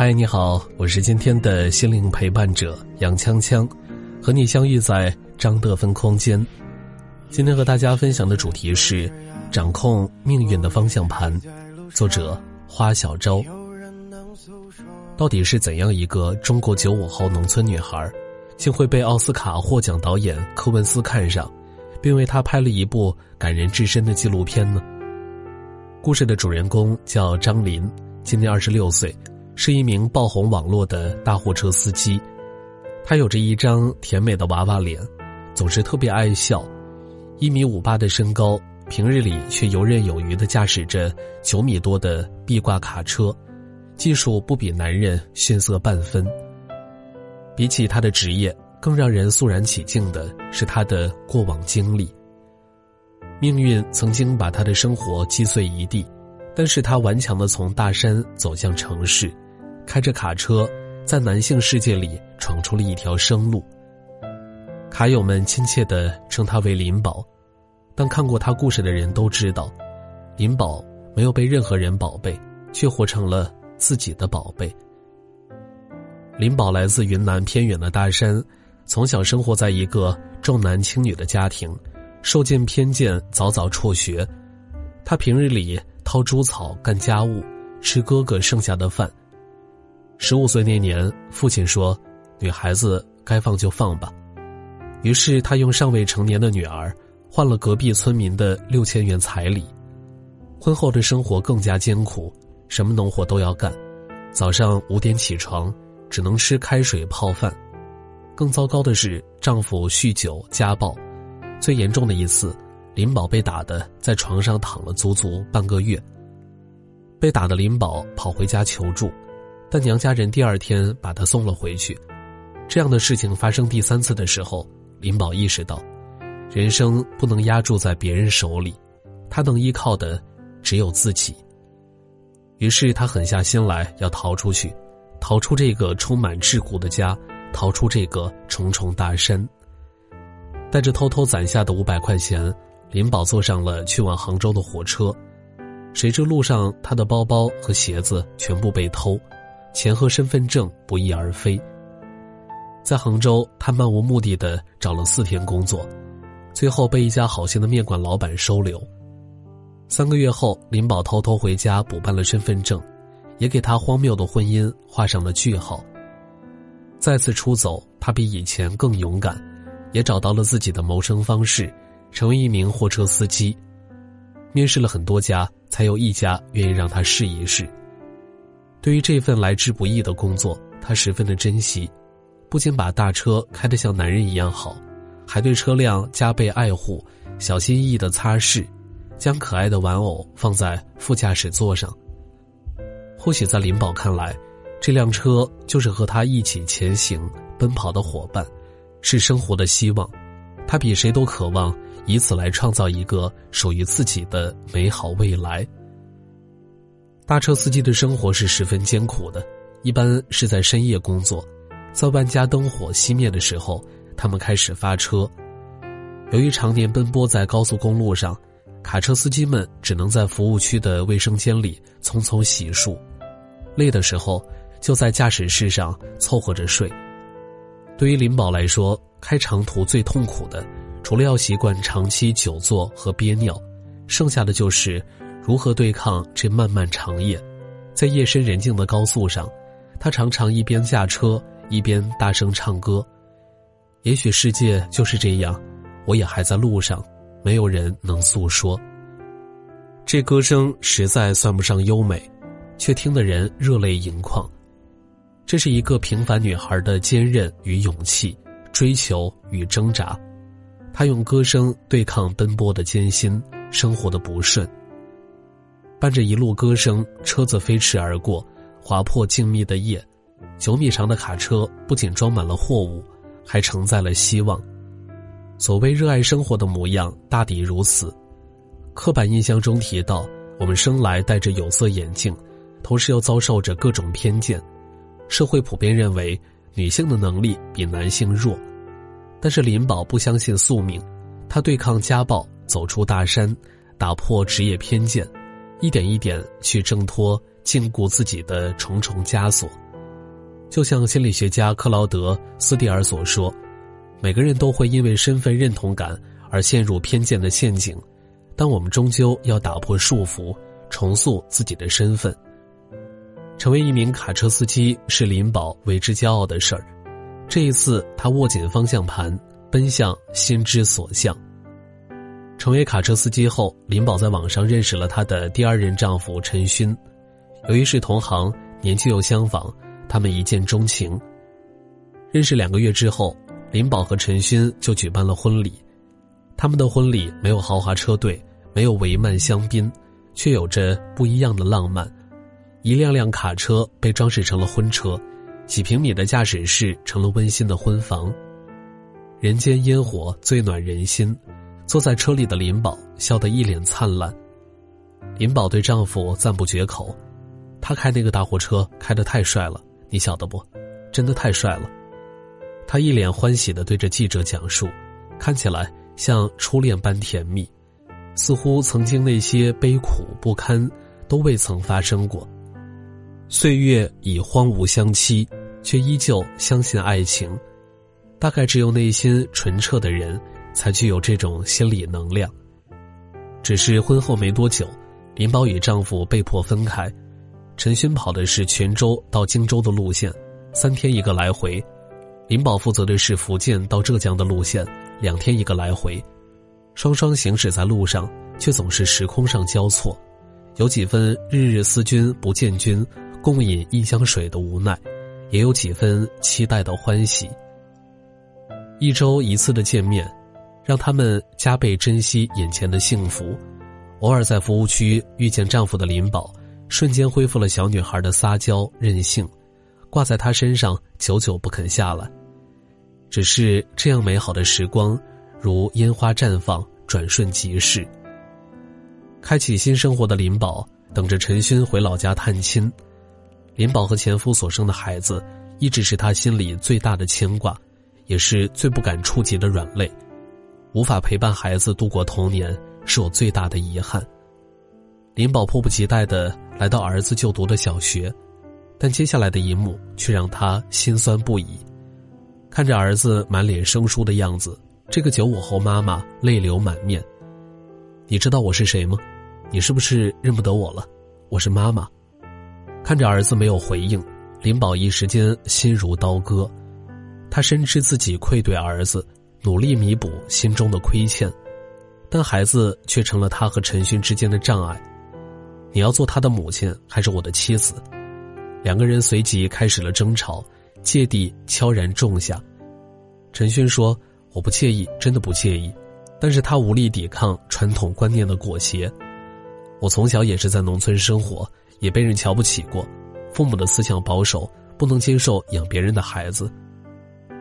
嗨，你好，我是今天的心灵陪伴者杨锵锵，和你相遇在张德芬空间。今天和大家分享的主题是掌控命运的方向盘，作者花小昭。到底是怎样一个中国九五后农村女孩？竟会被奥斯卡获奖导演柯文斯看上，并为他拍了一部感人至深的纪录片呢。故事的主人公叫张林，今年二十六岁，是一名爆红网络的大货车司机。他有着一张甜美的娃娃脸，总是特别爱笑，一米五八的身高，平日里却游刃有余的驾驶着九米多的壁挂卡车，技术不比男人逊色半分。比起他的职业，更让人肃然起敬的是他的过往经历。命运曾经把他的生活击碎一地，但是他顽强的从大山走向城市，开着卡车，在男性世界里闯出了一条生路。卡友们亲切的称他为林宝，但看过他故事的人都知道，林宝没有被任何人宝贝，却活成了自己的宝贝。林宝来自云南偏远的大山，从小生活在一个重男轻女的家庭，受尽偏见，早早辍学。他平日里掏猪草、干家务，吃哥哥剩下的饭。十五岁那年，父亲说：“女孩子该放就放吧。”于是他用尚未成年的女儿换了隔壁村民的六千元彩礼。婚后的生活更加艰苦，什么农活都要干，早上五点起床。只能吃开水泡饭，更糟糕的是丈夫酗酒家暴，最严重的一次，林宝被打的在床上躺了足足半个月。被打的林宝跑回家求助，但娘家人第二天把他送了回去。这样的事情发生第三次的时候，林宝意识到，人生不能压注在别人手里，他能依靠的只有自己。于是他狠下心来要逃出去。逃出这个充满桎梏的家，逃出这个重重大山。带着偷偷攒下的五百块钱，林宝坐上了去往杭州的火车。谁知路上他的包包和鞋子全部被偷，钱和身份证不翼而飞。在杭州，他漫无目的的找了四天工作，最后被一家好心的面馆老板收留。三个月后，林宝偷偷回家补办了身份证。也给他荒谬的婚姻画上了句号。再次出走，他比以前更勇敢，也找到了自己的谋生方式，成为一名货车司机。面试了很多家，才有一家愿意让他试一试。对于这份来之不易的工作，他十分的珍惜，不仅把大车开得像男人一样好，还对车辆加倍爱护，小心翼翼的擦拭，将可爱的玩偶放在副驾驶座上。或许在林宝看来，这辆车就是和他一起前行、奔跑的伙伴，是生活的希望。他比谁都渴望以此来创造一个属于自己的美好未来。大车司机的生活是十分艰苦的，一般是在深夜工作，在万家灯火熄灭的时候，他们开始发车。由于常年奔波在高速公路上，卡车司机们只能在服务区的卫生间里匆匆洗漱。累的时候，就在驾驶室上凑合着睡。对于林宝来说，开长途最痛苦的，除了要习惯长期久坐和憋尿，剩下的就是如何对抗这漫漫长夜。在夜深人静的高速上，他常常一边驾车一边大声唱歌。也许世界就是这样，我也还在路上，没有人能诉说。这歌声实在算不上优美。却听得人热泪盈眶。这是一个平凡女孩的坚韧与勇气，追求与挣扎。她用歌声对抗奔波的艰辛，生活的不顺。伴着一路歌声，车子飞驰而过，划破静谧的夜。九米长的卡车不仅装满了货物，还承载了希望。所谓热爱生活的模样，大抵如此。刻板印象中提到，我们生来戴着有色眼镜，同时又遭受着各种偏见。社会普遍认为女性的能力比男性弱，但是林宝不相信宿命，他对抗家暴，走出大山，打破职业偏见，一点一点去挣脱禁锢自己的重重枷锁。就像心理学家克劳德·斯蒂尔所说。每个人都会因为身份认同感而陷入偏见的陷阱，但我们终究要打破束缚，重塑自己的身份。成为一名卡车司机是林宝为之骄傲的事儿。这一次，他握紧方向盘，奔向心之所向。成为卡车司机后，林宝在网上认识了她的第二任丈夫陈勋。由于是同行，年纪又相仿，他们一见钟情。认识两个月之后。林宝和陈勋就举办了婚礼，他们的婚礼没有豪华车队，没有帷幔香槟，却有着不一样的浪漫。一辆辆卡车被装饰成了婚车，几平米的驾驶室成了温馨的婚房。人间烟火最暖人心，坐在车里的林宝笑得一脸灿烂。林宝对丈夫赞不绝口：“他开那个大货车开得太帅了，你晓得不？真的太帅了。”他一脸欢喜的对着记者讲述，看起来像初恋般甜蜜，似乎曾经那些悲苦不堪都未曾发生过。岁月已荒芜相期，却依旧相信爱情。大概只有内心纯澈的人，才具有这种心理能量。只是婚后没多久，林宝与丈夫被迫分开，陈勋跑的是泉州到荆州的路线，三天一个来回。林宝负责的是福建到浙江的路线，两天一个来回，双双行驶在路上，却总是时空上交错，有几分日日思君不见君，共饮一江水的无奈，也有几分期待的欢喜。一周一次的见面，让他们加倍珍惜眼前的幸福。偶尔在服务区遇见丈夫的林宝，瞬间恢复了小女孩的撒娇任性，挂在他身上，久久不肯下来。只是这样美好的时光，如烟花绽放，转瞬即逝。开启新生活的林宝等着陈勋回老家探亲。林宝和前夫所生的孩子，一直是他心里最大的牵挂，也是最不敢触及的软肋。无法陪伴孩子度过童年，是我最大的遗憾。林宝迫不及待的来到儿子就读的小学，但接下来的一幕却让他心酸不已。看着儿子满脸生疏的样子，这个九五后妈妈泪流满面。你知道我是谁吗？你是不是认不得我了？我是妈妈。看着儿子没有回应，林宝一时间心如刀割。他深知自己愧对儿子，努力弥补心中的亏欠，但孩子却成了他和陈勋之间的障碍。你要做他的母亲，还是我的妻子？两个人随即开始了争吵。芥蒂悄然种下，陈勋说：“我不介意，真的不介意，但是他无力抵抗传统观念的裹挟。我从小也是在农村生活，也被人瞧不起过，父母的思想保守，不能接受养别人的孩子。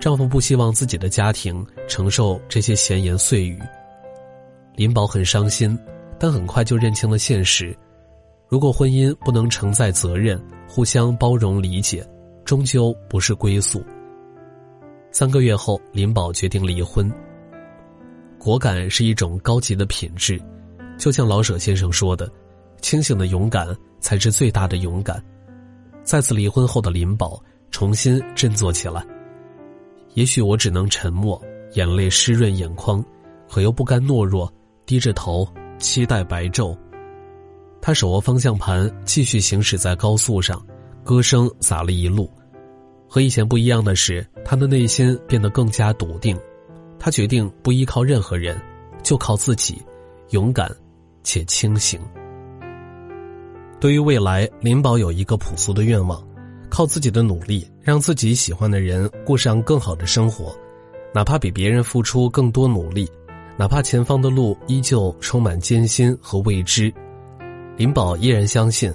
丈夫不希望自己的家庭承受这些闲言碎语。林宝很伤心，但很快就认清了现实：如果婚姻不能承载责任，互相包容理解。”终究不是归宿。三个月后，林宝决定离婚。果敢是一种高级的品质，就像老舍先生说的：“清醒的勇敢才是最大的勇敢。”再次离婚后的林宝重新振作起来。也许我只能沉默，眼泪湿润眼眶，可又不甘懦弱，低着头期待白昼。他手握方向盘，继续行驶在高速上。歌声洒了一路，和以前不一样的是，他的内心变得更加笃定。他决定不依靠任何人，就靠自己，勇敢且清醒。对于未来，林宝有一个朴素的愿望：靠自己的努力，让自己喜欢的人过上更好的生活，哪怕比别人付出更多努力，哪怕前方的路依旧充满艰辛和未知，林宝依然相信，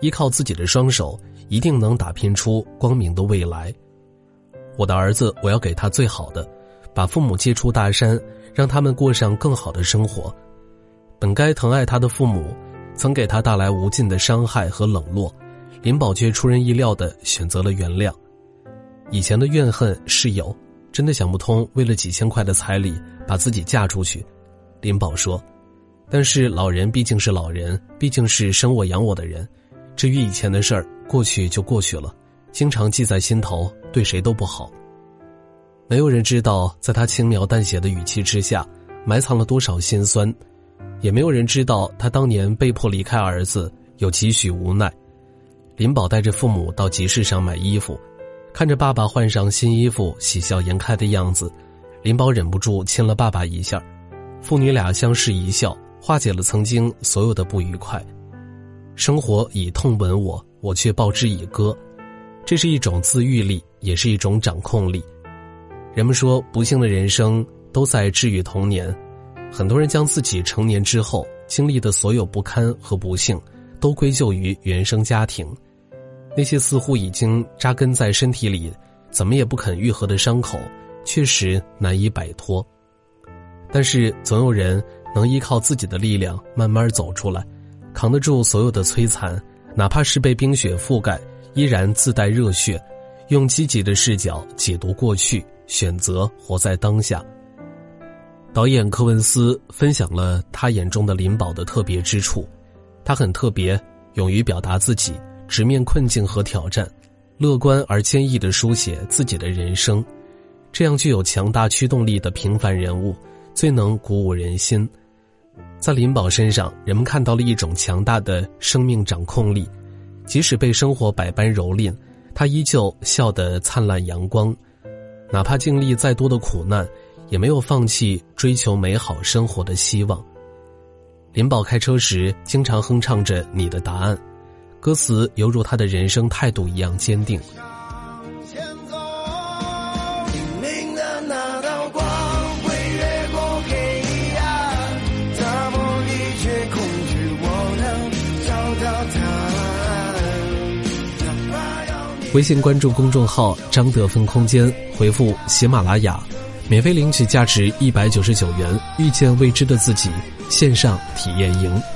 依靠自己的双手。一定能打拼出光明的未来。我的儿子，我要给他最好的，把父母接出大山，让他们过上更好的生活。本该疼爱他的父母，曾给他带来无尽的伤害和冷落，林宝却出人意料的选择了原谅。以前的怨恨是有，真的想不通，为了几千块的彩礼把自己嫁出去。林宝说：“但是老人毕竟是老人，毕竟是生我养我的人。至于以前的事儿，过去就过去了，经常记在心头，对谁都不好。没有人知道，在他轻描淡写的语气之下，埋藏了多少心酸；也没有人知道，他当年被迫离开儿子有几许无奈。”林宝带着父母到集市上买衣服。看着爸爸换上新衣服，喜笑颜开的样子，林宝忍不住亲了爸爸一下。父女俩相视一笑，化解了曾经所有的不愉快。生活以痛吻我，我却报之以歌。这是一种自愈力，也是一种掌控力。人们说，不幸的人生都在治愈童年。很多人将自己成年之后经历的所有不堪和不幸，都归咎于原生家庭。那些似乎已经扎根在身体里，怎么也不肯愈合的伤口，确实难以摆脱。但是总有人能依靠自己的力量慢慢走出来，扛得住所有的摧残，哪怕是被冰雪覆盖，依然自带热血，用积极的视角解读过去，选择活在当下。导演柯文斯分享了他眼中的林宝的特别之处，他很特别，勇于表达自己。直面困境和挑战，乐观而坚毅的书写自己的人生，这样具有强大驱动力的平凡人物，最能鼓舞人心。在林宝身上，人们看到了一种强大的生命掌控力，即使被生活百般蹂躏，他依旧笑得灿烂阳光，哪怕经历再多的苦难，也没有放弃追求美好生活的希望。林宝开车时经常哼唱着《你的答案》。歌词犹如他的人生态度一样坚定。微信关注公众号“张德芬空间”，回复“喜马拉雅”，免费领取价值一百九十九元“遇见未知的自己”线上体验营。